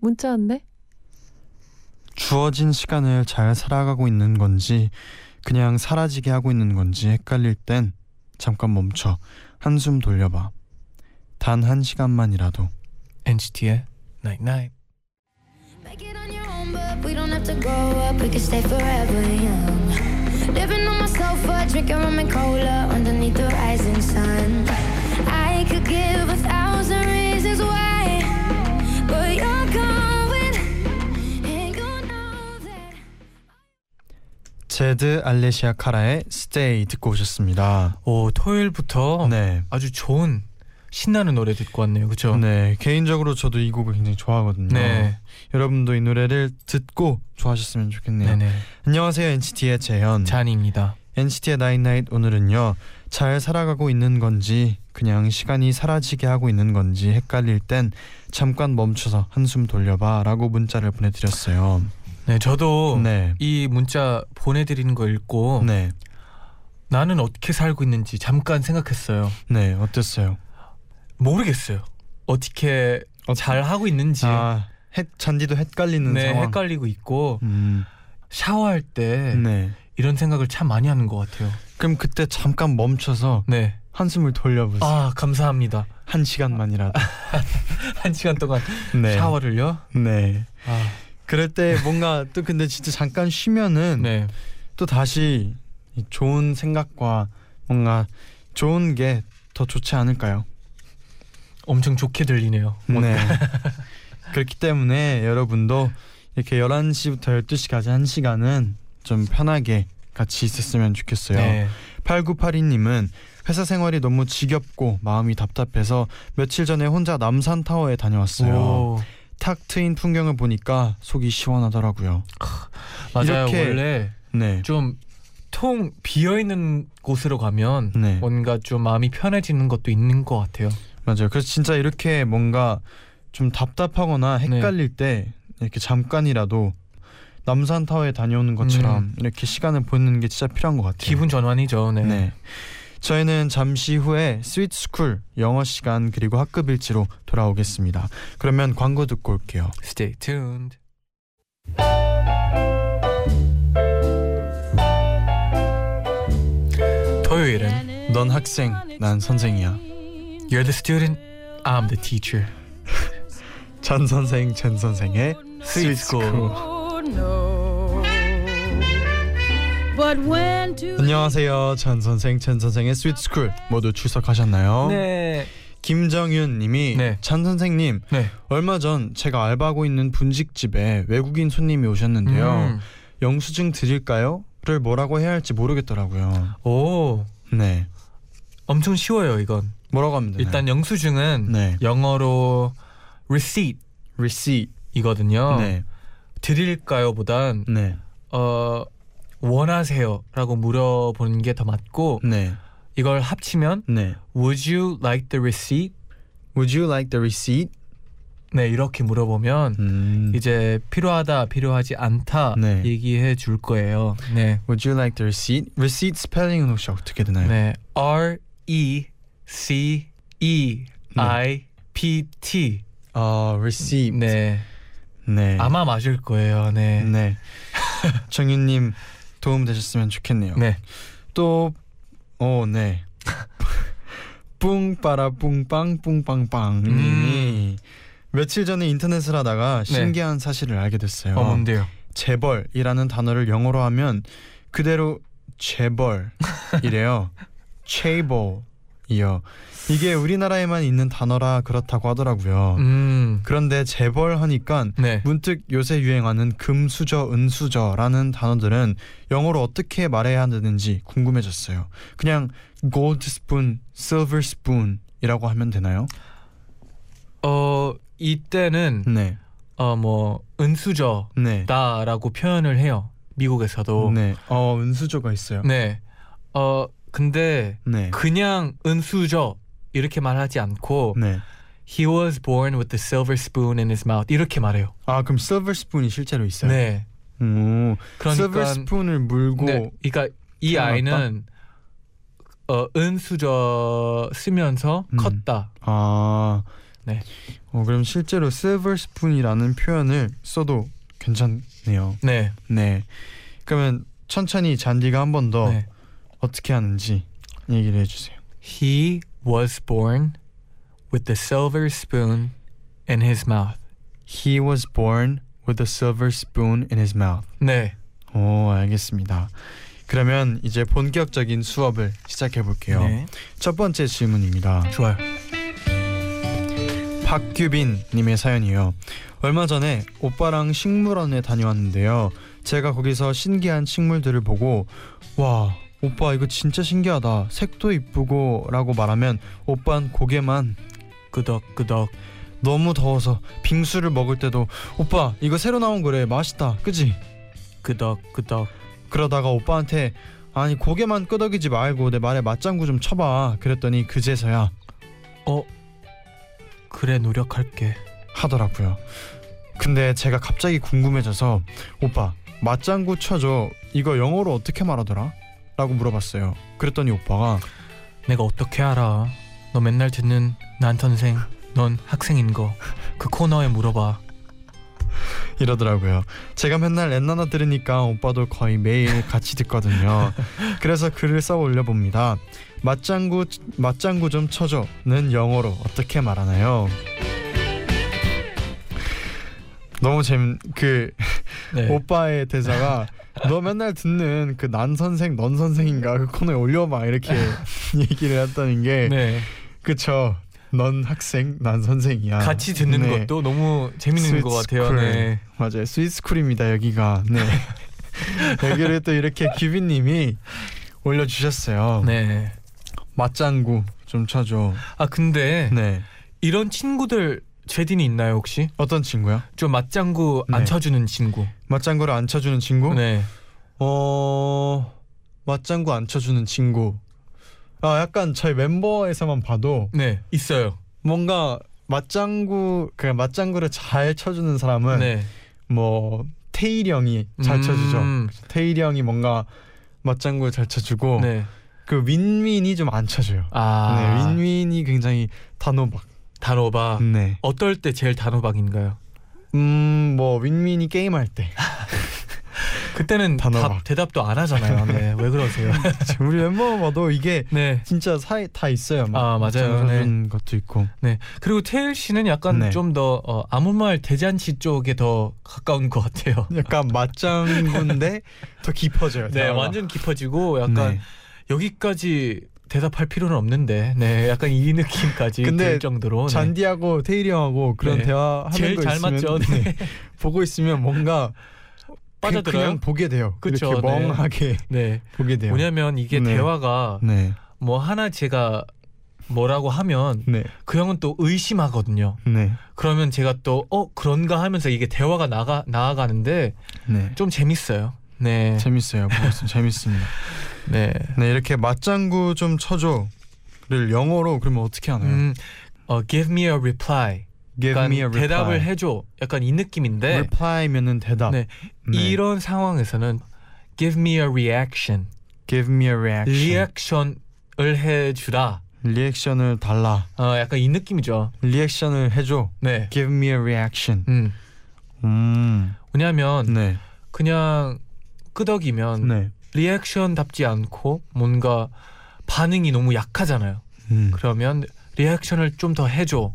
문자 왔네. 주어진 시간을 잘 살아가고 있는 건지 그냥 사라지게 하고 있는 건지 헷갈릴 땐 잠깐 멈춰 한숨 돌려봐. 단 한 시간만이라도 NCT의 Night Night Make it on your own, but we don't have to grow up. We can stay forever young. Living on my sofa, drinking rum and cola underneath the rising sun. I could give a 제드 알레시아 카라의 Stay 듣고 오셨습니다. 오 토요일부터 네. 아주 좋은 신나는 노래 듣고 왔네요 그쵸? 네, 개인적으로 저도 이 곡을 굉장히 좋아하거든요. 네. 여러분도 이 노래를 듣고 좋아하셨으면 좋겠네요. 네네 안녕하세요 NCT의 재현. 잔입니다 NCT의 나인나잇 오늘은요 잘 살아가고 있는 건지 그냥 시간이 사라지게 하고 있는 건지 헷갈릴 땐 잠깐 멈춰서 한숨 돌려봐라고 문자를 보내드렸어요. 네 저도 네, 이 문자 보내드리는 거 읽고 네, 나는 어떻게 살고 있는지 잠깐 생각했어요 네 어땠어요? 모르겠어요 어떻게 어- 잘 하고 있는지 아, 헷, 잔디도 헷갈리는 네 상황. 헷갈리고 있고 음, 샤워할 때 네. 이런 생각을 참 많이 하는 것 같아요 그럼 그때 잠깐 멈춰서 네 한숨을 돌려보세요. 아 감사합니다 한 시간만이라도. 한 시간 동안 네. 샤워를요 네. 아, 그럴 때 뭔가 또 근데 진짜 잠깐 쉬면은 네 또 다시 이 좋은 생각과 뭔가 좋은 게 더 좋지 않을까요? 엄청 좋게 들리네요 네. 그렇기 때문에 여러분도 이렇게 11시부터 12시까지 한 시간은 좀 편하게 같이 있었으면 좋겠어요. 네. 8982님은 회사 생활이 너무 지겹고 마음이 답답해서 며칠 전에 혼자 남산타워에 다녀왔어요. 오, 탁 트인 풍경을 보니까 속이 시원하더라고요. 맞아요 원래 네. 좀통 비어 있는 곳으로 가면 네. 뭔가 좀 마음이 편해지는 것도 있는 것 같아요. 맞아요. 그래서 진짜 이렇게 뭔가 좀 답답하거나 헷갈릴 때 이렇게 잠깐이라도 남산타워에 다녀오는 것처럼 이렇게 시간을 보내는 게 진짜 필요한 것 같아요. 기분 전환이죠. 네. 네. 저희는 잠시 후에 스위트 스쿨 영어 시간 그리고 학급 일지로 돌아오겠습니다. 그러면 광고 듣고 올게요. Stay tuned. 토요일은 넌 학생, 난 선생이야. You're the student, I'm the teacher. 쟌 선생, 잰 선생의 스위트 스쿨. But when to 안녕하세요. 쟌 선생, 잰 선생의 스위트 스쿨 모두 출석하셨나요? 네. 김정윤 님이 네. 쟌 선생님 네. 얼마 전 제가 알바하고 있는 분식집에 외국인 손님이 오셨는데요. 음. 영수증 드릴까요? 를 뭐라고 해야 할지 모르겠더라고요. 오, 네. 엄청 쉬워요 이건. 뭐라고 하면 되나요? 일단 영수증은 네. 영어로 receipt receipt. 이거든요. 네. 드릴까요보단 네. 어 원하세요라고 물어보는 게 더 맞고 네. 이걸 합치면 네. Would you like the receipt? Would you like the receipt? 네 이렇게 물어보면 음. 이제 필요하다 필요하지 않다 네. 얘기해 줄 거예요. 네. Would you like the receipt? receipt 스펠링은 혹시 어떻게 되나요? 네. R E C E I P T. 어, receipt. 네. 네. 아마 맞을 거예요. 네. 네. 정윤 님 도움 되셨으면 좋겠네요. 네. 또 어, 네. 뿡빠라 뿡빵 뿡빵빵 님이 며칠 전에 인터넷을 하다가 신기한 사실을 알게 됐어요. 어 뭔데요? 재벌이라는 단어를 영어로 하면 그대로 재벌이래요. 체벌 이요. 이게 우리나라에만 있는 단어라 그렇다고 하더라고요. 음. 그런데 재벌 하니까 네. 문득 요새 유행하는 금수저, 은수저라는 단어들은 영어로 어떻게 말해야 하는지 궁금해졌어요. 그냥 gold spoon, silver spoon이라고 하면 되나요? 어 이때는 네, 어뭐 은수저다라고 네. 표현을 해요. 미국에서도. 네. 어 은수저가 있어요. 네. 어 근데 네. 그냥 은수저 이렇게 말하지 않고 네. He was born with the silver spoon in his mouth 이렇게 말해요. 아 그럼 실버 스푼이 실제로 있어요. 네. 오. 그러니까 스푼을 물고 네, 그러니까 이 태어났다? 아이는 어 은수저 쓰면서 음. 컸다. 아. 네. 어 그럼 실제로 실버 스푼이라는 표현을 써도 괜찮네요. 네. 네. 그러면 천천히 잔디가 한 번더 네. 어떻게 하는지 얘기를 해주세요. He was born with the silver spoon in his mouth. He was born with a silver spoon in his mouth. 네. 오, 알겠습니다. 그러면 이제 본격적인 수업을 시작해 볼게요. 네. 첫 번째 질문입니다. 좋아요. 박규빈 님의 사연이요. 얼마 전에 오빠랑 식물원에 다녀왔는데요. 제가 거기서 신기한 식물들을 보고 와, 오빠 이거 진짜 신기하다. 색도 이쁘고 라고 말하면 오빤 고개만 끄덕끄덕. 너무 더워서 빙수를 먹을 때도 오빠 이거 새로 나온 거래 맛있다 그지? 끄덕끄덕. 그러다가 오빠한테 아니 고개만 끄덕이지 말고 내 말에 맞장구 좀 쳐봐 그랬더니 그제서야 어. 그래 노력할게. 하더라고요 근데 제가 갑자기 궁금해져서 오빠 맞장구 쳐줘 이거 영어로 어떻게 말하더라? 라고 물어봤어요 그랬더니 오빠가 내가 어떻게 알아? 너 맨날 듣는 난 선생, 넌 학생인 거. 그 코너에 물어봐. 이러더라고요 제가 맨날 엔나나 들으니까 오빠도 거의 매일 같이 듣거든요 그래서 글을 써 올려봅니다 맞장구 맞장구 좀 쳐줘는 영어로 어떻게 말하나요? 너무 재그 네. 오빠의 대사가 너 맨날 듣는 그 난 선생 넌 선생인가 그 코너에 올려봐 이렇게 얘기를 했다는 게 네. 그쵸 넌 학생 난 선생이야 같이 듣는 네. 것도 너무 재밌는 것 같아요. 네. 맞아요 스윗스쿨입니다 여기가 네 여기를 또 이렇게 규빈님이 올려주셨어요 네. 맞장구 좀 쳐줘 아 근데 네 이런 친구들 제딘이 있나요 혹시? 어떤 친구야 좀 맞장구 안 네. 쳐주는 친구. 맞장구를 안 쳐주는 친구 네. 어 맞장구 안 쳐주는 친구 아 약간 저희 멤버에서만 봐도 네. 있어요. 뭔가 맞장구 그 맞장구를 잘 쳐주는 사람은 네. 뭐 태일이 형이 잘 음, 쳐주죠 태일이 형이 뭔가 맞장구를 잘 쳐주고 네. 그 윈윈이 좀 안 쳐줘요 아. 네 윈윈이 굉장히 단호박 단호박. 네. 어떨 때 제일 단호박인가요? 음뭐 윈윈이 게임할 때 그때는. 답, 대답도 안 하잖아요. 네. 왜 그러세요? 우리 멤버 봐도 이게 네. 진짜 사이 다 있어요 막 아, 맞아요. 맞장구 것도 있고 네. 그리고 태일 씨는 약간 네. 좀더 어, 아무 말 대잔치 쪽에 더 가까운 것 같아요. 약간 맞장구인데 더 깊어져요 네, 대화가. 완전 깊어지고 약간 네. 여기까지 대답할 필요는 없는데, 네, 약간 이 느낌까지 들 정도로 네. 잔디하고 태일이 형하고 그런 네. 대화하는 제일 거 잘 있으면 맞죠. 네. 네. 보고 있으면 뭔가 빠져들어요? 그냥 보게 돼요. 그쵸, 이렇게 네. 멍하게 네. 보게 돼요. 뭐냐면 이게 네. 대화가 네, 뭐 하나 제가 뭐라고 하면 네, 그 형은 또 의심하거든요. 네, 그러면 제가 또 어 그런가 하면서 이게 대화가 나가 나아가는데 네. 좀 재밌어요. 네, 재밌어요. 재밌습니다. 네. 네, 이렇게 맞장구 좀 쳐줘를 영어로 그러면 어떻게 하나요? 음, 어, give me a reply. Give me a reply. 대답을 해줘. 약간 이 느낌인데 reply면은 대답. 네. 이런 상황에서는 give me a reaction. give me a reaction. 리액션을 해주라. 리액션을 달라. 어, 약간 이 느낌이죠. 리액션을 해줘. 네. give me a reaction. 음. 음, 왜냐하면 네, 그냥 끄덕이면 네. 리액션답지 않고 뭔가 반응이 너무 약하잖아요. 음, 그러면 리액션을 좀 더 해줘.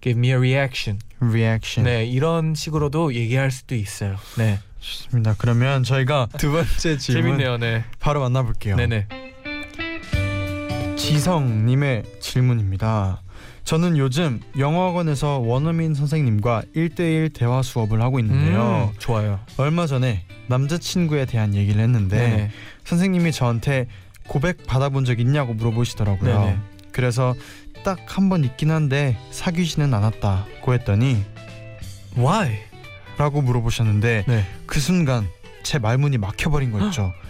Give me a reaction. reaction. 네, 이런 식으로도 얘기할 수도 있어요. 네, 좋습니다. 그러면 저희가 두 번째 질문 재밌네요. 네, 바로 만나볼게요. 네네. 지성님의 질문입니다. 저는 요즘 영어학원에서 원어민 선생님과 1대1 대화 수업을 하고 있는데요. 음, 좋아요. 얼마 전에 남자친구에 대한 얘기를 했는데 네네. 선생님이 저한테 고백 받아본 적 있냐고 물어보시더라고요. 네네. 그래서 딱 한 번 있긴 한데 사귀지는 않았다고 했더니 Why? 라고 물어보셨는데 네. 그 순간 제 말문이 막혀버린 거 있죠.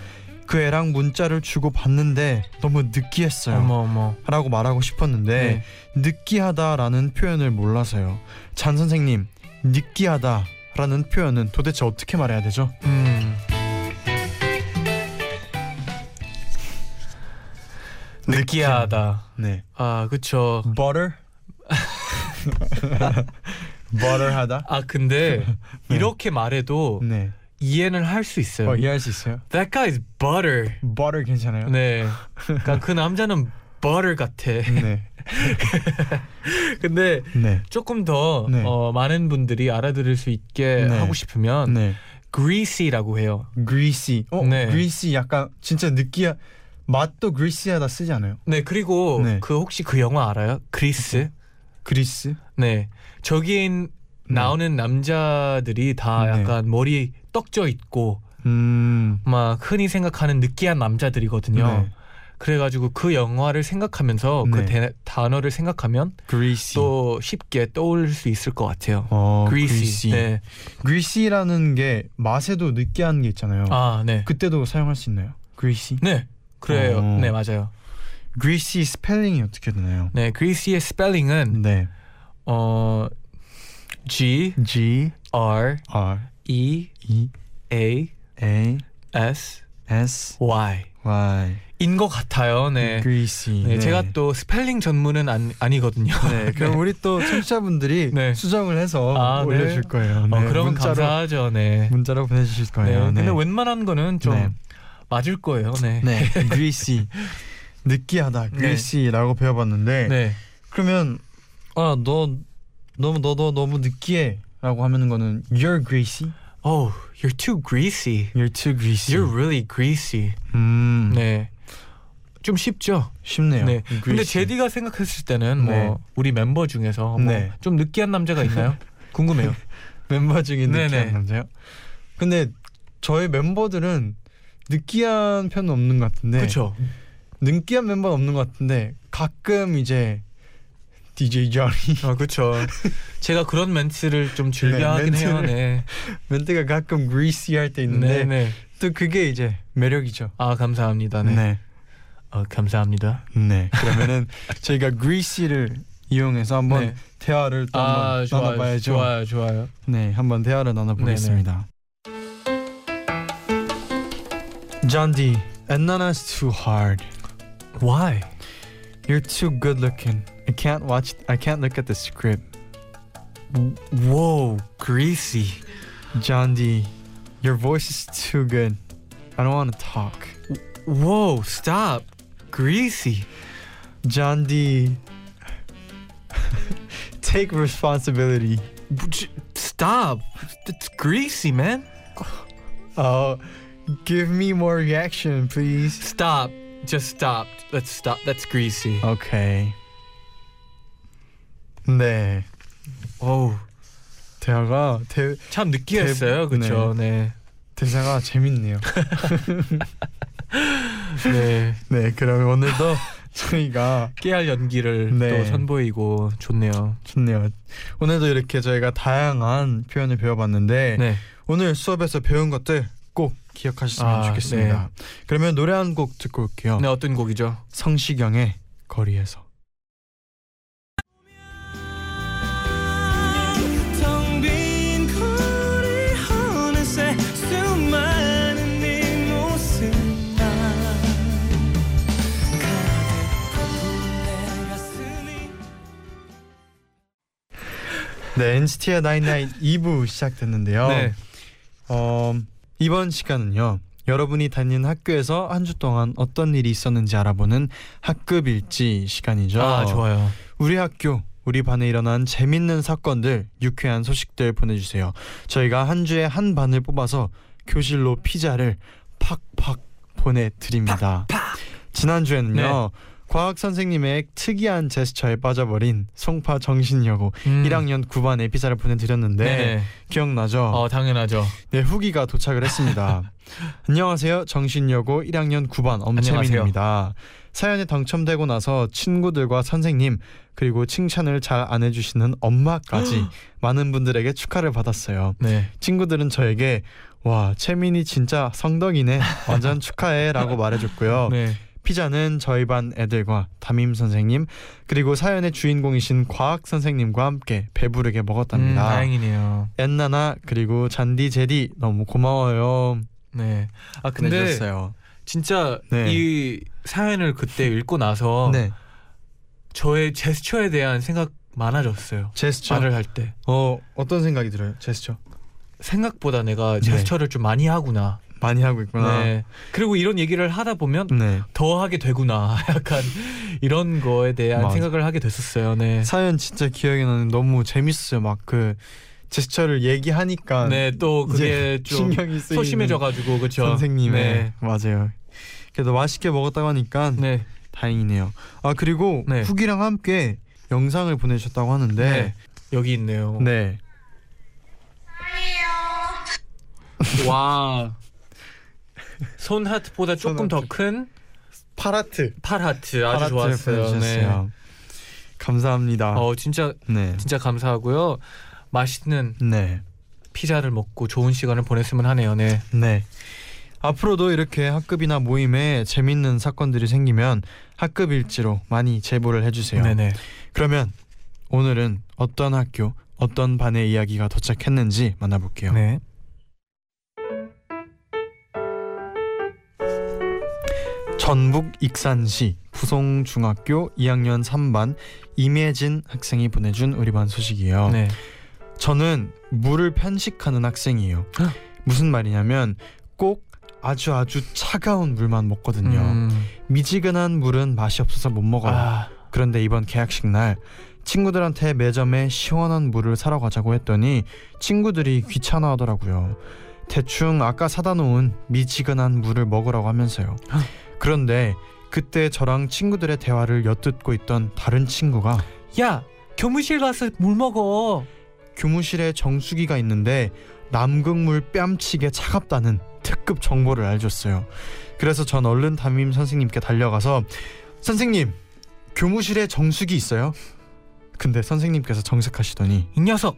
그 애랑 문자를 주고 받는데 너무 느끼했어요. 어머 어머. 라고 말하고 싶었는데 네. 느끼하다라는 표현을 몰라서요. 잔 선생님, 느끼하다라는 표현은 도대체 어떻게 말해야 되죠? 음. 느끼하다. 네. 아 그쵸. butter butter하다. 아 근데 네. 이렇게 말해도 네. 이해는 할 수 있어요. 어, 이해할 수 있어요. That guy is butter. butter 괜찮아요? 네. 그러니까 그 남자는 butter 같아. 네. 근데 네. 조금 더 네. 어, 많은 분들이 알아들을 수 있게 네. 하고 싶으면 네. greasy라고 해요. greasy. 어, 네. greasy 약간 진짜 느끼하 맛도 greasy하다 쓰지 않아요? 네 그리고 네. 그 혹시 그 영화 알아요? 그리스. 그리스? 네. 저기에 네. 나오는 남자들이 다 네. 약간 머리 떡져 있고 음. 막 흔히 생각하는 느끼한 남자들이거든요. 네. 그래가지고 그 영화를 생각하면서 그 네. 대- 단어를 생각하면 greasy. 또 쉽게 떠올릴 수 있을 것 같아요. 어, greasy. 네. greasy라는 게 맛에도 느끼한 게 있잖아요. 아, 네. 그때도 사용할 수 있나요? greasy? 네. 그래요. 어. 네, 맞아요. greasy 스펠링이 어떻게 되나요? 네, greasy의 스펠링은 네. 어 G G R R E E A A S S Y Y 인 것 같아요. 네. greasy. 네, 제가 또 스펠링 전문은 안, 아니거든요. 네, 그럼 우리 또 청취자분들이 네. 수정을 해서 아, 네. 올려줄 거예요. 네, 어, 그러면 문자로 감사하죠. 네. 문자로 보내주실 네. 거예요. 네. 근데 웬만한 거는 좀 네. 맞을 거예요. 네. 네, greasy 느끼하다, greasy라고 배워봤는데 네. 그러면 아너 너무 너도 너무 느끼해라고 하는 거는 you're greasy, Oh, you're too greasy. you're too greasy. You're really greasy. 음, 네. 좀 쉽죠. 쉽네요. 네. 근데 greasy. 제디가 생각했을 때는 네. 뭐 우리 멤버 중에서 네. 뭐좀 느끼한 남자가 있나요? 궁금해요. 멤버 중에 느끼한 네네. 남자요? 근데 저희 멤버들은 느끼한 편은 없는 것 같은데 그렇죠. 느끼한 멤버는 없는 것 같은데 가끔 이제 DJ johnny 아, 그렇죠. 제가 그런 멘트를 좀 즐겨하긴 네, 해요. 네. 멘트가 가끔 greasy 할 때 있는데 네, 네. 또 그게 이제 매력이죠. 아, 감사합니다. 네. 네. 어, 감사합니다. 네. 그러면은 저희가 greasy를 이용해서 한번 네. 대화를 또 아, 한번 좋아요. 나눠봐야죠. 좋아요. 좋아요. 네, 한번 대화를 나눠보겠습니다. John D, Anana's too hard. Why? You're too good looking. I can't watch. I can't look at the script. Whoa, greasy. John D, your voice is too good. I don't want to talk. Whoa, stop. Greasy. John D, take responsibility. Stop. It's greasy, man. Oh, give me more reaction, please. Stop. Just stop. Let's stop. That's greasy. Okay. 네, 어우, 대화가 대, 참 느끼했어요. 대- 그렇죠. 네. 대사가 재밌네요. 네. 네, 그러면 오늘도 저희가 깨알 연기를 네. 또 선보이고 좋네요. 좋네요. 오늘도 이렇게 저희가 다양한 표현을 배워봤는데 네. 오늘 수업에서 배운 것들 꼭 기억하셨으면 아, 좋겠습니다. 그러면 노래 한 곡 듣고 올게요. 네, 어떤 곡이죠? 성시경의 거리에서. 네 네, NCT의 나인나인 2부 시작됐는데요. 네. 어, 이번 시간은요. 여러분이 다니는 학교에서 한 주 동안 어떤 일이 있었는지 알아보는 학급 일지 시간이죠. 아, 좋아요. 우리 학교 우리 반에 일어난 재밌는 사건들, 유쾌한 소식들 보내주세요. 저희가 한 주에 한 반을 뽑아서 교실로 피자를 팍팍 보내드립니다. 지난 주에는요. 네. 과학 선생님의 특이한 제스처에 빠져버린 송파 정신여고 음. 1학년 9반 에 피자를 보내드렸는데 네. 기억나죠? 어, 당연하죠. 네 후기가 도착을 했습니다. 안녕하세요 정신여고 1학년 9반 엄채민입니다. 사연이 당첨되고 나서 친구들과 선생님 그리고 칭찬을 잘 안 해주시는 엄마까지 많은 분들에게 축하를 받았어요. 네. 친구들은 저에게 와 채민이 진짜 성덕이네 완전 축하해라고 말해줬고요. 네. 피자는 저희 반 애들과 담임 선생님 그리고 사연의 주인공이신 과학 선생님과 함께 배부르게 음, 먹었답니다. 다행이네요. 엔나나 그리고 잔디 제디 너무 고마워요. 네. 아 근데 보내주셨어요. 진짜 네. 이 사연을 그때 읽고 나서 네 저의 제스처에 대한 생각 많아졌어요. 제스처. 말을 할 때. 어 어떤 생각이 들어요? 제스처 생각보다 내가 네. 제스처를 좀 많이 하구나. 많이 하고 있구나. 네. 그리고 이런 얘기를 하다 보면 네. 더 하게 되구나. 약간 이런 거에 대한 맞아. 생각을 하게 됐었어요. 네. 사연 진짜 기억이 나는 너무 재밌어요. 막 그 제스처를 얘기하니까 네, 또 그게 좀 소심해져 가지고 그렇죠. 선생님의 네. 맞아요. 그래도 맛있게 먹었다고 하니까 네. 다행이네요. 아 그리고 네. 후기랑 함께 영상을 보내셨다고 하는데 네. 여기 있네요. 네. 와. 손 하트보다 조금 손더 하트. 큰 파라트 팔 하트 아주 좋았어요. 네. 감사합니다. 어 진짜 네. 진짜 감사하고요. 맛있는 네. 피자를 먹고 좋은 시간을 보냈으면 하네요. 네. 네. 앞으로도 이렇게 학급이나 모임에 재밌는 사건들이 생기면 학급 일지로 많이 제보를 해주세요. 네네. 그러면 오늘은 어떤 학교, 어떤 반의 이야기가 도착했는지 만나볼게요. 네. 전북 익산시 부송중학교 2학년 3반 임예진 학생이 보내준 우리 반 소식이에요. 네. 저는 물을 편식하는 학생이에요. 헉. 무슨 말이냐면 꼭 아주 아주 차가운 물만 먹거든요. 음. 미지근한 물은 맛이 없어서 못 먹어요. 아. 그런데 이번 개학식 날 친구들한테 매점에 시원한 물을 사러 가자고 했더니 친구들이 귀찮아 하더라고요. 대충 아까 사다 놓은 미지근한 물을 먹으라고 하면서요. 그런데 그때 저랑 친구들의 대화를 엿듣고 있던 다른 친구가 야 교무실 가서 물 먹어. 교무실에 정수기가 있는데 남극물 뺨치게 차갑다는 특급 정보를 알려줬어요. 그래서 전 얼른 담임 선생님께 달려가서 선생님 교무실에 정수기 있어요? 근데 선생님께서 정색하시더니 이 녀석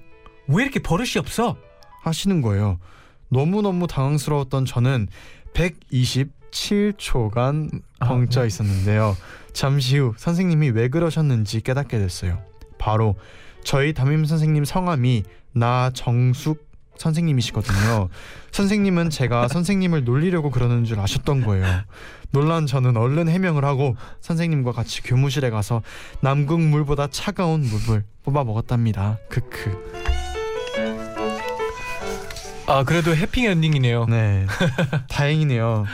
왜 이렇게 버릇이 없어? 하시는 거예요. 너무너무 당황스러웠던 저는 127초간 아, 벙쪄 네. 있었는데요. 잠시 후 선생님이 왜 그러셨는지 깨닫게 됐어요. 바로 저희 담임 선생님 성함이 나정숙 선생님이시거든요. 선생님은 제가 선생님을 놀리려고 그러는 줄 아셨던 거예요. 놀란 저는 얼른 해명을 하고 선생님과 같이 교무실에 가서 남극 물보다 차가운 물을 뽑아 먹었답니다. 크크. 아 그래도 해피 엔딩이네요. 네. 다행이네요.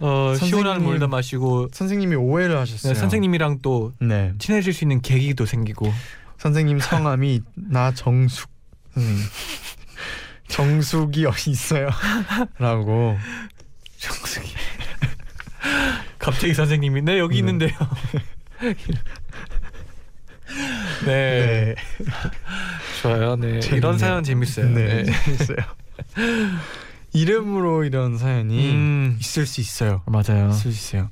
어 시원한. 물도 마시고 선생님이 오해를 하셨어요. 네, 선생님이랑 또 네. 친해질 수 있는 계기도 생기고. 선생님 성함이 나정숙 선생님. 정숙이 어디 있어요? 라고 정숙이. 갑자기 선생님이 네 여기 네. 있는데요. 네, 네. 좋아요. 네 재밌네요. 이런 사연 재밌어요. 네, 네. 재밌어요. 이름으로 이런 사연이 음 있을 수 있어요. 맞아요. 있을 수 있어요.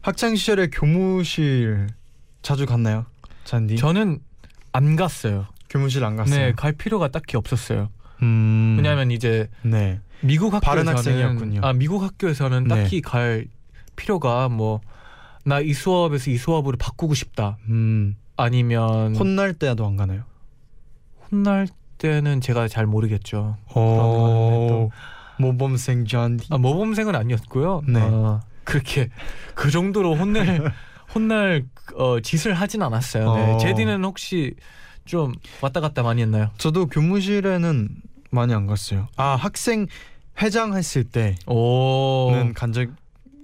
학창 시절에 교무실 자주 갔나요? 잔디? 저는 안 갔어요. 교무실 안 갔어요. 네, 갈 필요가 딱히 없었어요. 음. 왜냐하면 이제 네. 미국 학교에서는. 아 미국 학교에서는 네. 딱히 갈 필요가 뭐 나 이 수업에서 이 수업으로 바꾸고 싶다. 음. 아니면 혼날 때도 안 가나요? 혼날 때는 제가 잘 모르겠죠. 어. 모범생 잔디. 아, 모범생은 아니었고요. 네. 어, 그렇게 그 정도로 혼낼 혼날 어, 짓을 하진 않았어요. 네. 어. 제디는 혹시 좀 왔다 갔다 많이 했나요? 저도 교무실에는 많이 안 갔어요. 아 학생 회장 했을 때는 오. 간적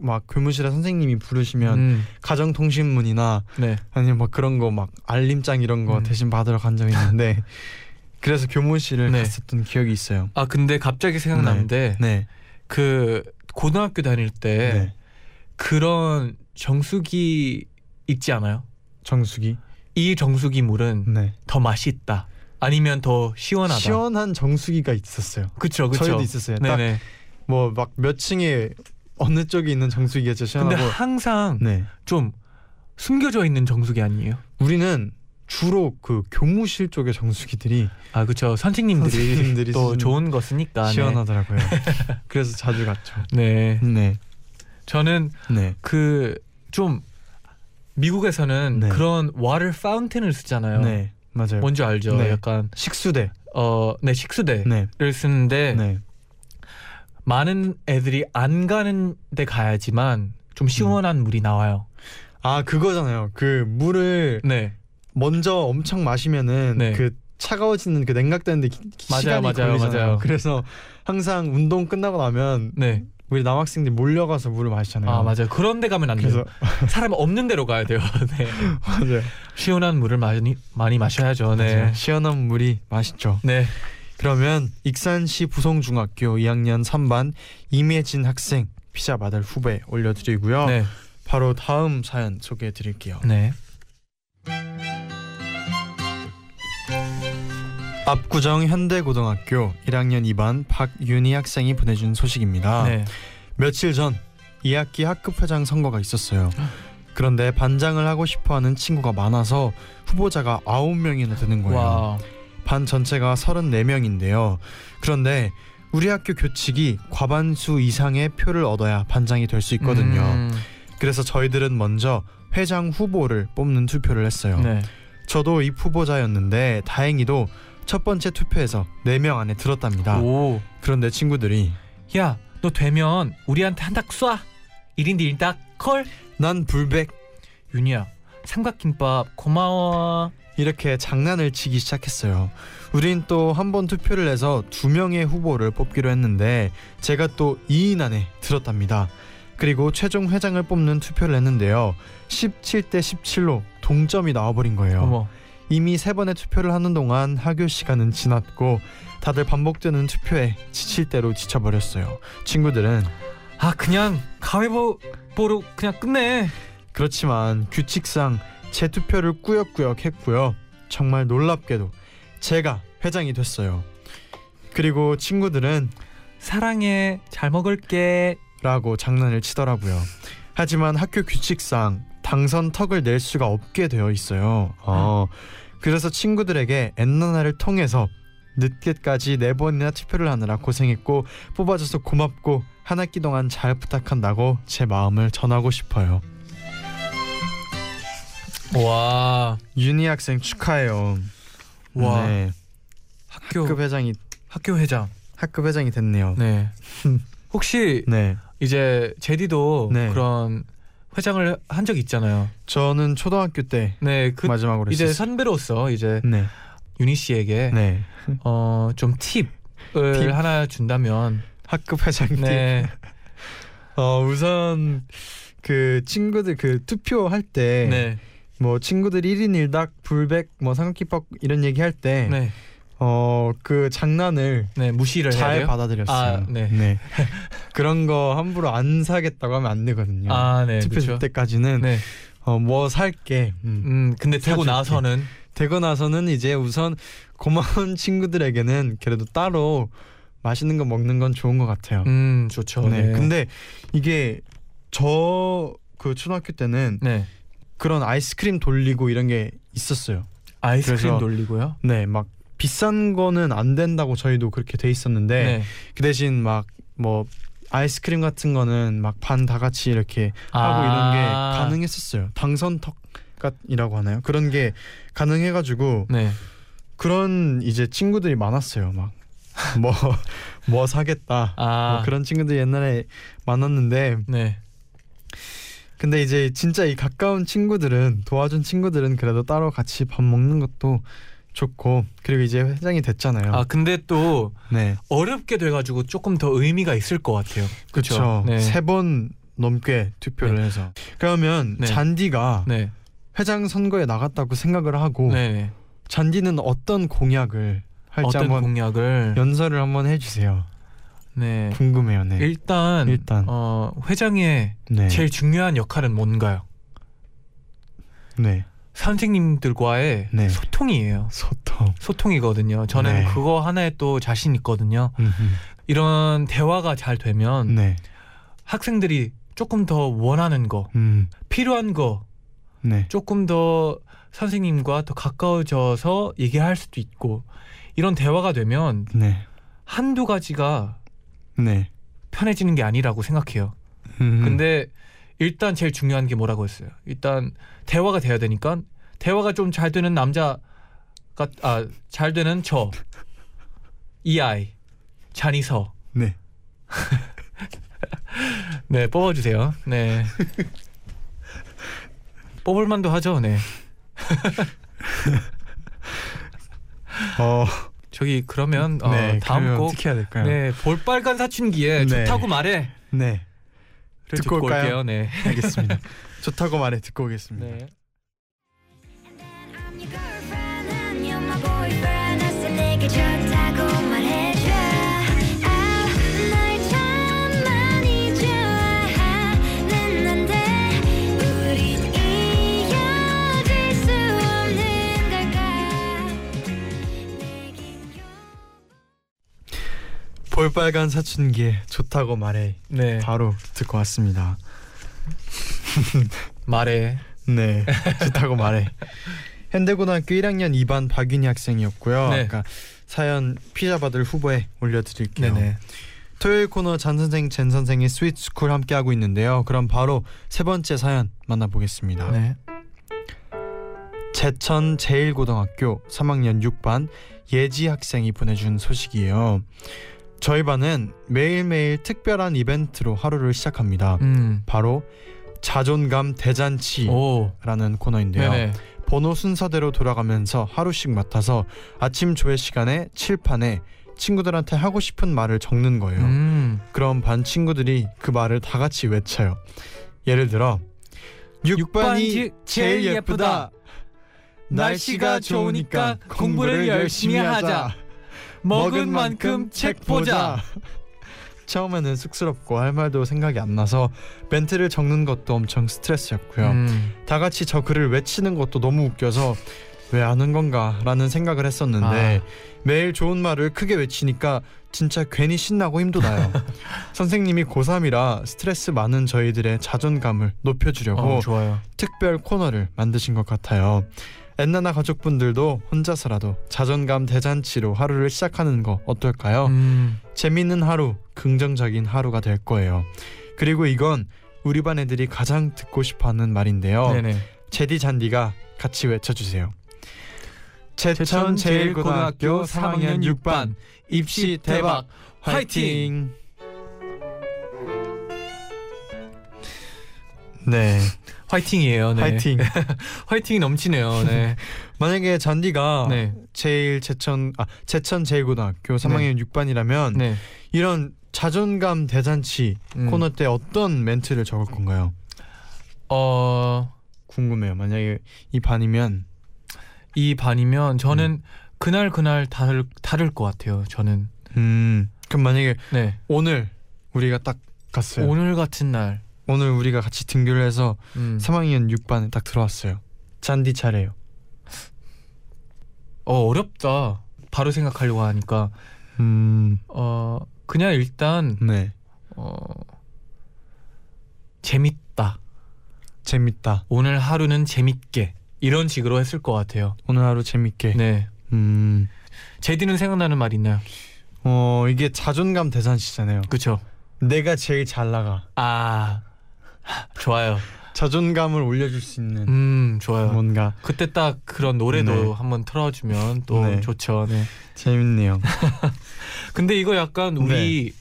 막 교무실에 선생님이 부르시면 음, 가정통신문이나 네. 아니면 막 그런 거 막 알림장 이런 거 음. 대신 받으러 간 적이 있는데 그래서 교무실을 네. 갔었던 기억이 있어요. 아 근데 갑자기 생각나는데 네. 그 고등학교 다닐 때 네. 그런 정수기 있지 않아요? 정수기. 이 정수기 물은 네. 더 맛있다. 아니면 더 시원하다. 시원한 정수기가 있었어요. 그쵸 그쵸. 저희도 있었어요. 딱. 뭐 막 몇 층에 어느 쪽에 있는 정수기가 제일 근데 시원하고 항상 네. 좀 숨겨져 있는 정수기 아니에요? 우리는 주로 그 교무실 쪽의 정수기들이 아 그렇죠. 선생님들이, 선생님들이 또 좋은 거 쓰니까. 네. 시원하더라고요. 그래서 자주 갔죠. 네. 네. 저는 네. 그좀 미국에서는 네. 그런 water fountain을 쓰잖아요. 네. 맞아요. 뭔지 알죠? 네. 약간 식수대. 어, 네 식수대를 네. 쓰는데 네. 많은 애들이 안 가는 데 가야지만 좀 시원한 물이 나와요. 아 그거잖아요. 그 물을 네. 먼저 엄청 마시면은 네. 그 차가워지는 그 냉각되는데 기, 맞아요, 시간이 맞아요, 걸리잖아요. 맞아요. 그래서 항상 운동 끝나고 나면 네. 우리 남학생들 몰려가서 물을 마시잖아요. 아 맞아요. 그런 데 가면 안 돼요. 사람 없는 데로 가야 돼요. 네. 맞아요. 시원한 물을 많이 많이 마셔야죠. 네. 맞아요. 시원한 물이 맛있죠. 네. 그러면 익산시 부송중학교 2학년 3반 임혜진 학생 피자 받을 후배 올려드리고요. 네. 바로 다음 사연 소개해드릴게요. 네. 압구정 현대고등학교 1학년 2반 박윤희 학생이 보내준 소식입니다. 네. 며칠 전 2학기 학급 회장 선거가 있었어요. 그런데 반장을 하고 싶어하는 친구가 많아서 후보자가 9명이나 되는 거예요. 와. 반 전체가 34명인데요. 그런데 우리 학교 교칙이 과반수 이상의 표를 얻어야 반장이 될 수 있거든요. 음, 그래서 저희들은 먼저 회장 후보를 뽑는 투표를 했어요. 네. 저도 이 후보자였는데 다행히도 첫 번째 투표에서 4명 안에 들었답니다. 오. 그런데 친구들이 야, 너 되면 우리한테 한닥 쏴. 1인 1닭 콜. 난 불백 윤희야. 삼각김밥 고마워. 이렇게 장난을 치기 시작했어요. 우린 또 한 번 투표를 해서 두 명의 후보를 뽑기로 했는데 제가 또 2인 안에 들었답니다. 그리고 최종 회장을 뽑는 투표를 했는데요. 17대 17로 동점이 나와버린 거예요. 어머. 이미 세 번의 투표를 하는 동안 학교 시간은 지났고 다들 반복되는 투표에 지칠 대로 지쳐버렸어요. 친구들은 아, 그냥 가위바위보로 그냥 끝내. 그렇지만 규칙상 제 투표를 꾸역꾸역 했고요. 정말 놀랍게도 제가 회장이 됐어요. 그리고 친구들은 사랑해. 잘 먹을게. 라고 장난을 치더라고요. 하지만 학교 규칙상 당선 턱을 낼 수가 없게 되어 있어요. 어, 그래서 친구들에게 엔나나를 통해서 늦게까지 네 번이나 투표를 하느라 고생했고 뽑아줘서 고맙고 한 학기 동안 잘 부탁한다고 제 마음을 전하고 싶어요. 와. 윤희 학생 축하해요. 와. 네, 학교 학급 회장이 학교 회장. 학급 회장이 됐네요. 네. 혹시 네, 이제 제디도 네. 그런 회장을 한 적 있잖아요. 저는 초등학교 때 네, 그 마지막으로 이제 했었어요. 선배로서 이제 네, 윤희 씨에게 네, 어 좀 팁을 팁? 하나 준다면 학급 회장님. 네, 어 우선 그 친구들 그 투표할 때 네, 뭐 친구들 1인 1닭 불백 뭐 삼각김밥 이런 얘기 할때 네, 어 그 장난을 네 무시를 잘. 받아들였어요. 아, 네. 그런 거 함부로 안 사겠다고 하면 안 되거든요. 아, 네, 투표 그렇죠. 때까지는 네, 어뭐 살게. 음. 음, 근데 되고 사줄게. 나서는 되고 나서는 이제 우선 고마운 친구들에게는 그래도 따로 맛있는 거 먹는 건 좋은 것 같아요. 음 좋죠. 네. 네, 근데 이게 저 그 초등학교 때는 네 그런 아이스크림 돌리고 이런 게 있었어요. 아이스크림 돌리고요. 네, 막 비싼 거는 안 된다고 저희도 그렇게 돼 있었는데 네, 그 대신 막 뭐 아이스크림 같은 거는 막 반 다 같이 이렇게 하고 이런 게 아. 가능했었어요. 당선턱이라고 하나요? 그런 게 가능해가지고 네, 그런 이제 친구들이 많았어요. 막 뭐뭐 사겠다. 아, 뭐 그런 친구들이 옛날에 많았는데 네, 근데 이제 진짜 이 가까운 친구들은 도와준 친구들은 그래도 따로 같이 밥 먹는 것도 좋고 그리고 이제 회장이 됐잖아요. 아 근데 또 네, 어렵게 돼가지고 조금 더 의미가 있을 것 같아요. 그렇죠. 네. 세번 넘게 투표를 해서 그러면 네. 잔디가 네, 회장 선거에 나갔다고 생각을 하고 네, 네. 잔디는 어떤 공약을 할지 어떤 한번 공약을 연설을 한번 해주세요. 네. 궁금해요. 네. 일단, 일단. 어, 회장의 네. 제일 중요한 역할은 뭔가요? 네. 선생님들과의 네. 소통이에요. 소통. 소통이거든요. 저는 네. 그거 하나에 또 자신 있거든요. 음흠. 이런 대화가 잘 되면 네. 학생들이 조금 더 원하는 거, 음. 필요한 거 네. 조금 더 선생님과 더 가까워져서 얘기할 수도 있고 이런 대화가 되면 네. 한두 가지가 네. 편해지는 게 아니라고 생각해요. 음. 근데 일단 제일 중요한 게 뭐라고 했어요. 일단 대화가 돼야 되니까 대화가 좀 잘 되는 남자가 아 잘 되는 저 이 아이 잔이서 네. 네 뽑아주세요. 네 뽑을 만도 하죠. 네 어. 저기 그러면 어, 네. 다음 그러면 곡 어떻게 해야 될까요? 네 볼빨간 사춘기에 네. 좋다고 말해. 네. 를 듣고 듣고 올까요? 올게요. 네. 알겠습니다. 좋다고 말해 듣고 오겠습니다. 네. I'm your girlfriend and you're my boyfriend 나서 내게 좋 볼빨간 사춘기에 좋다고 말해 네. 바로 듣고 왔습니다. 말해. 네, 좋다고 말해. 현대고등학교 1학년 2반 박윤희 학생이었고요. 네. 아까 사연 피자 받을 후보에 올려드릴게요. 네네. 토요일 코너 쟌 선생, 잰 선생의 스위트 스쿨 함께 하고 있는데요. 그럼 바로 세 번째 사연 만나보겠습니다. 네. 제천 제1고등학교 3학년 6반 예지 학생이 보내준 소식이에요. 저희 반은 매일매일 특별한 이벤트로 하루를 시작합니다. 음. 바로 자존감 대잔치라는 오. 코너인데요. 네네. 번호 순서대로 돌아가면서 하루씩 맡아서 아침 조회 시간에 칠판에 친구들한테 하고 싶은 말을 적는 거예요. 음. 그럼 반 친구들이 그 말을 다 같이 외쳐요. 예를 들어 6반이 제일 예쁘다. 날씨가 좋으니까 공부를 열심히 하자. 먹은 만큼 책 보자. 처음에는 쑥스럽고 할 말도 생각이 안 나서 멘트를 적는 것도 엄청 스트레스였고요. 음. 다 같이 저 글을 외치는 것도 너무 웃겨서 왜 하는 건가라는 생각을 했었는데 매일 좋은 말을 크게 외치니까 진짜 괜히 신나고 힘도 나요. 선생님이 고3이라 스트레스 많은 저희들의 자존감을 높여주려고 어. 특별 코너를 만드신 것 같아요. 엔나나 가족분들도 혼자서라도 자존감 대잔치로 하루를 시작하는 거 어떨까요? 음. 재밌는 하루, 긍정적인 하루가 될 거예요. 그리고 이건 우리 반 애들이 가장 듣고 싶어하는 말인데요. 네네. 제디 잔디가 같이 외쳐주세요. 제천 제일고등학교 3학년 6반 입시 대박 화이팅! 네, 화이팅이에요. 네. 화이팅. 화이팅이 넘치네요. 네. 만약에 잔디가 네. 제일 제천 아 제천 제일고등학교 3학년 6반이라면 네. 이런 자존감 대잔치 음. 코너 때 어떤 멘트를 적을 건가요? 어, 궁금해요. 만약에 이 반이면 이 반이면 저는 음. 그날 그날 다를 다를 것 같아요. 저는. 음 그럼 만약에 네. 오늘 우리가 딱 갔어요. 오늘 같은 날. 우리가 같이 등교를 해서 음. 3학년 6반에 딱 들어왔어요. 잔디 차례요. 어, 어렵다. 바로 생각하려고 하니까 음, 어, 그냥 일단 네, 어, 재밌다. 재밌다. 오늘 하루는 재밌게 이런 식으로 했을 것 같아요. 오늘 하루 재밌게. 네. 음, 제디는 생각나는 말 있나요? 어 이게 자존감 대잔치잖아요. 그렇죠. 내가 제일 잘 나가. 아, 좋아요. 자존감을 올려줄 수 있는 음, 좋아요. 뭔가 그때 딱 그런 노래도 네. 한번 틀어주면 또 네. 좋죠. 네. 재밌네요. 근데 이거 약간 우리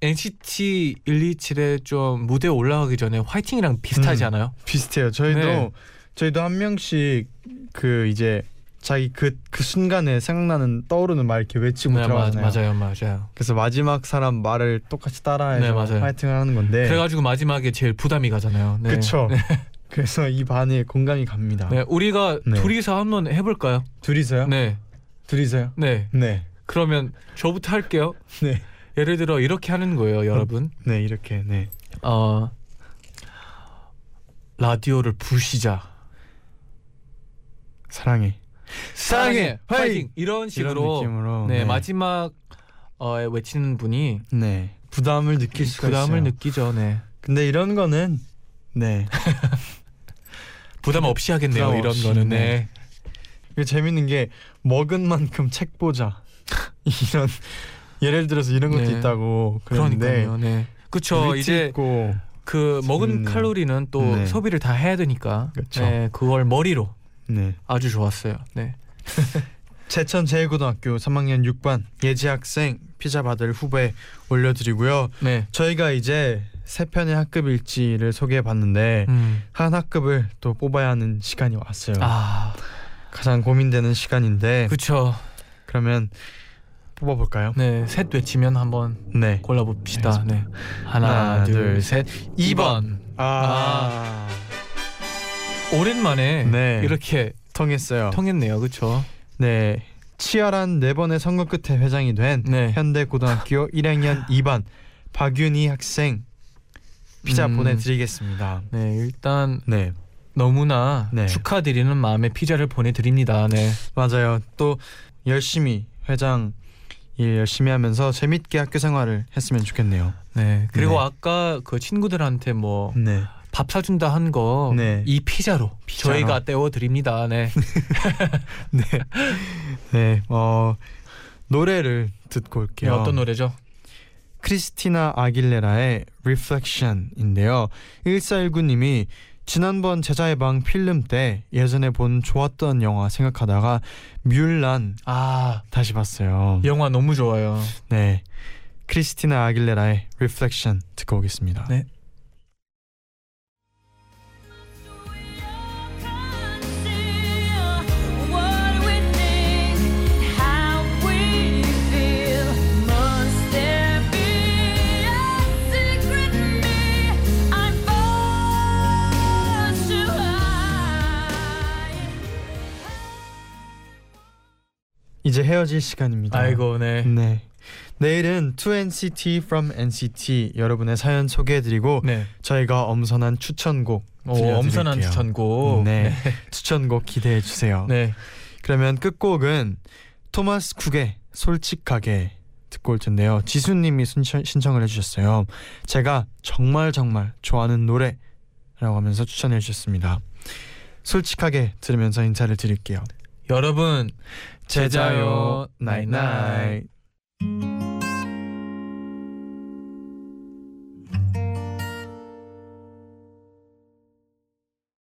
NCT 127의 좀 무대 올라가기 전에 화이팅이랑 비슷하지 음. 않아요? 비슷해요. 저희도 네. 저희도 한 명씩 그 이제 자기 그 그 순간에 생각나는 떠오르는 말 이렇게 외치고 네, 마, 들어가잖아요. 맞아요, 맞아요. 그래서 마지막 사람 말을 똑같이 따라해서 네. 파이팅을 하는 건데. 그래가지고 마지막에 제일 부담이 가잖아요. 네. 그쵸. 그래서 이 반에 공감이 갑니다. 네, 우리가 네. 둘이서 한번 해볼까요? 둘이서요? 네, 둘이서요? 네. 네. 그러면 저부터 할게요. 네. 예를 들어 이렇게 하는 거예요, 여러분. 네 이렇게 네. 어 라디오를 부시자. 사랑해. 사랑해, 화이팅! 이런 식으로 이런 느낌으로. 네, 마지막 어 외치는 분이 네. 부담을 느낄 수가 부담을 있어요. 느끼죠. 네. 근데 이런 거는 네 부담 없이 하겠네요. 부담 이런 없이, 거는 네. 네. 이게 재밌는 게 먹은 만큼 책 보자 이런 예를 들어서 이런 것도 네. 있다고 그러니까요. 네. 그렇죠. 이제 그 먹은 재밌네요. 칼로리는 또 네. 소비를 다 해야 되니까 그쵸. 네, 그걸 머리로 네 아주 좋았어요. 네. 제천 제일고등학교 3학년 6반 예지 학생 피자 받을 후보에 올려드리고요. 네. 저희가 이제 세 편의 학급 일지를 소개해 봤는데 음. 한 학급을 또 뽑아야 하는 시간이 왔어요. 아, 가장 고민되는 시간인데 그렇죠. 그러면 뽑아볼까요? 네, 셋 외치면 한번 네. 골라 봅시다. 네. 하나, 하나, 둘, 둘, 셋. 2번. 아, 오랜만에 네. 이렇게 통했어요. 통했네요. 그렇죠? 네. 치열한 네 번의 선거 끝에 회장이 된 네. 현대고등학교 1학년 2반 박윤희 학생 피자 음. 보내드리겠습니다. 네, 일단 네, 너무나 네. 축하드리는 마음에 피자를 보내 드립니다. 네. 맞아요. 또 열심히 회장 일 열심히 하면서 재밌게 학교 생활을 했으면 좋겠네요. 네. 그리고 네. 아까 그 친구들한테 뭐 네. 밥 사준다 한 거이 네. 피자로, 피자로. 저희가 떼워 드립니다. 네. 네. 네. 어 노래를 듣고 네, 올게요. 어떤 노래죠? 크리스티나 아길레라의 Reflection인데요. 1419님이 지난번 제자의 방 필름 때 예전에 본 좋았던 영화 생각하다가 뮬란 아, 다시 봤어요. 영화 너무 좋아요. 네. 크리스티나 아길레라의 Reflection 듣고 오겠습니다. 네. 헤어질 시간입니다. 아이고, 네. 네. 내일은 2NCT from NCT 여러분의 사연 소개해드리고 네. 저희가 엄선한 추천곡 오, 들려드릴게요. 엄선한 추천곡. 네. 추천곡 기대해 주세요. 네. 그러면 끝곡은 토마스 쿡의 솔직하게 듣고 올 텐데요. 지수님이 신청, 신청을 해주셨어요. 제가 정말 정말 좋아하는 노래라고 하면서 추천해 주셨습니다. 솔직하게 들으면서 인사를 드릴게요. 여러분 제자요. 나잇나잇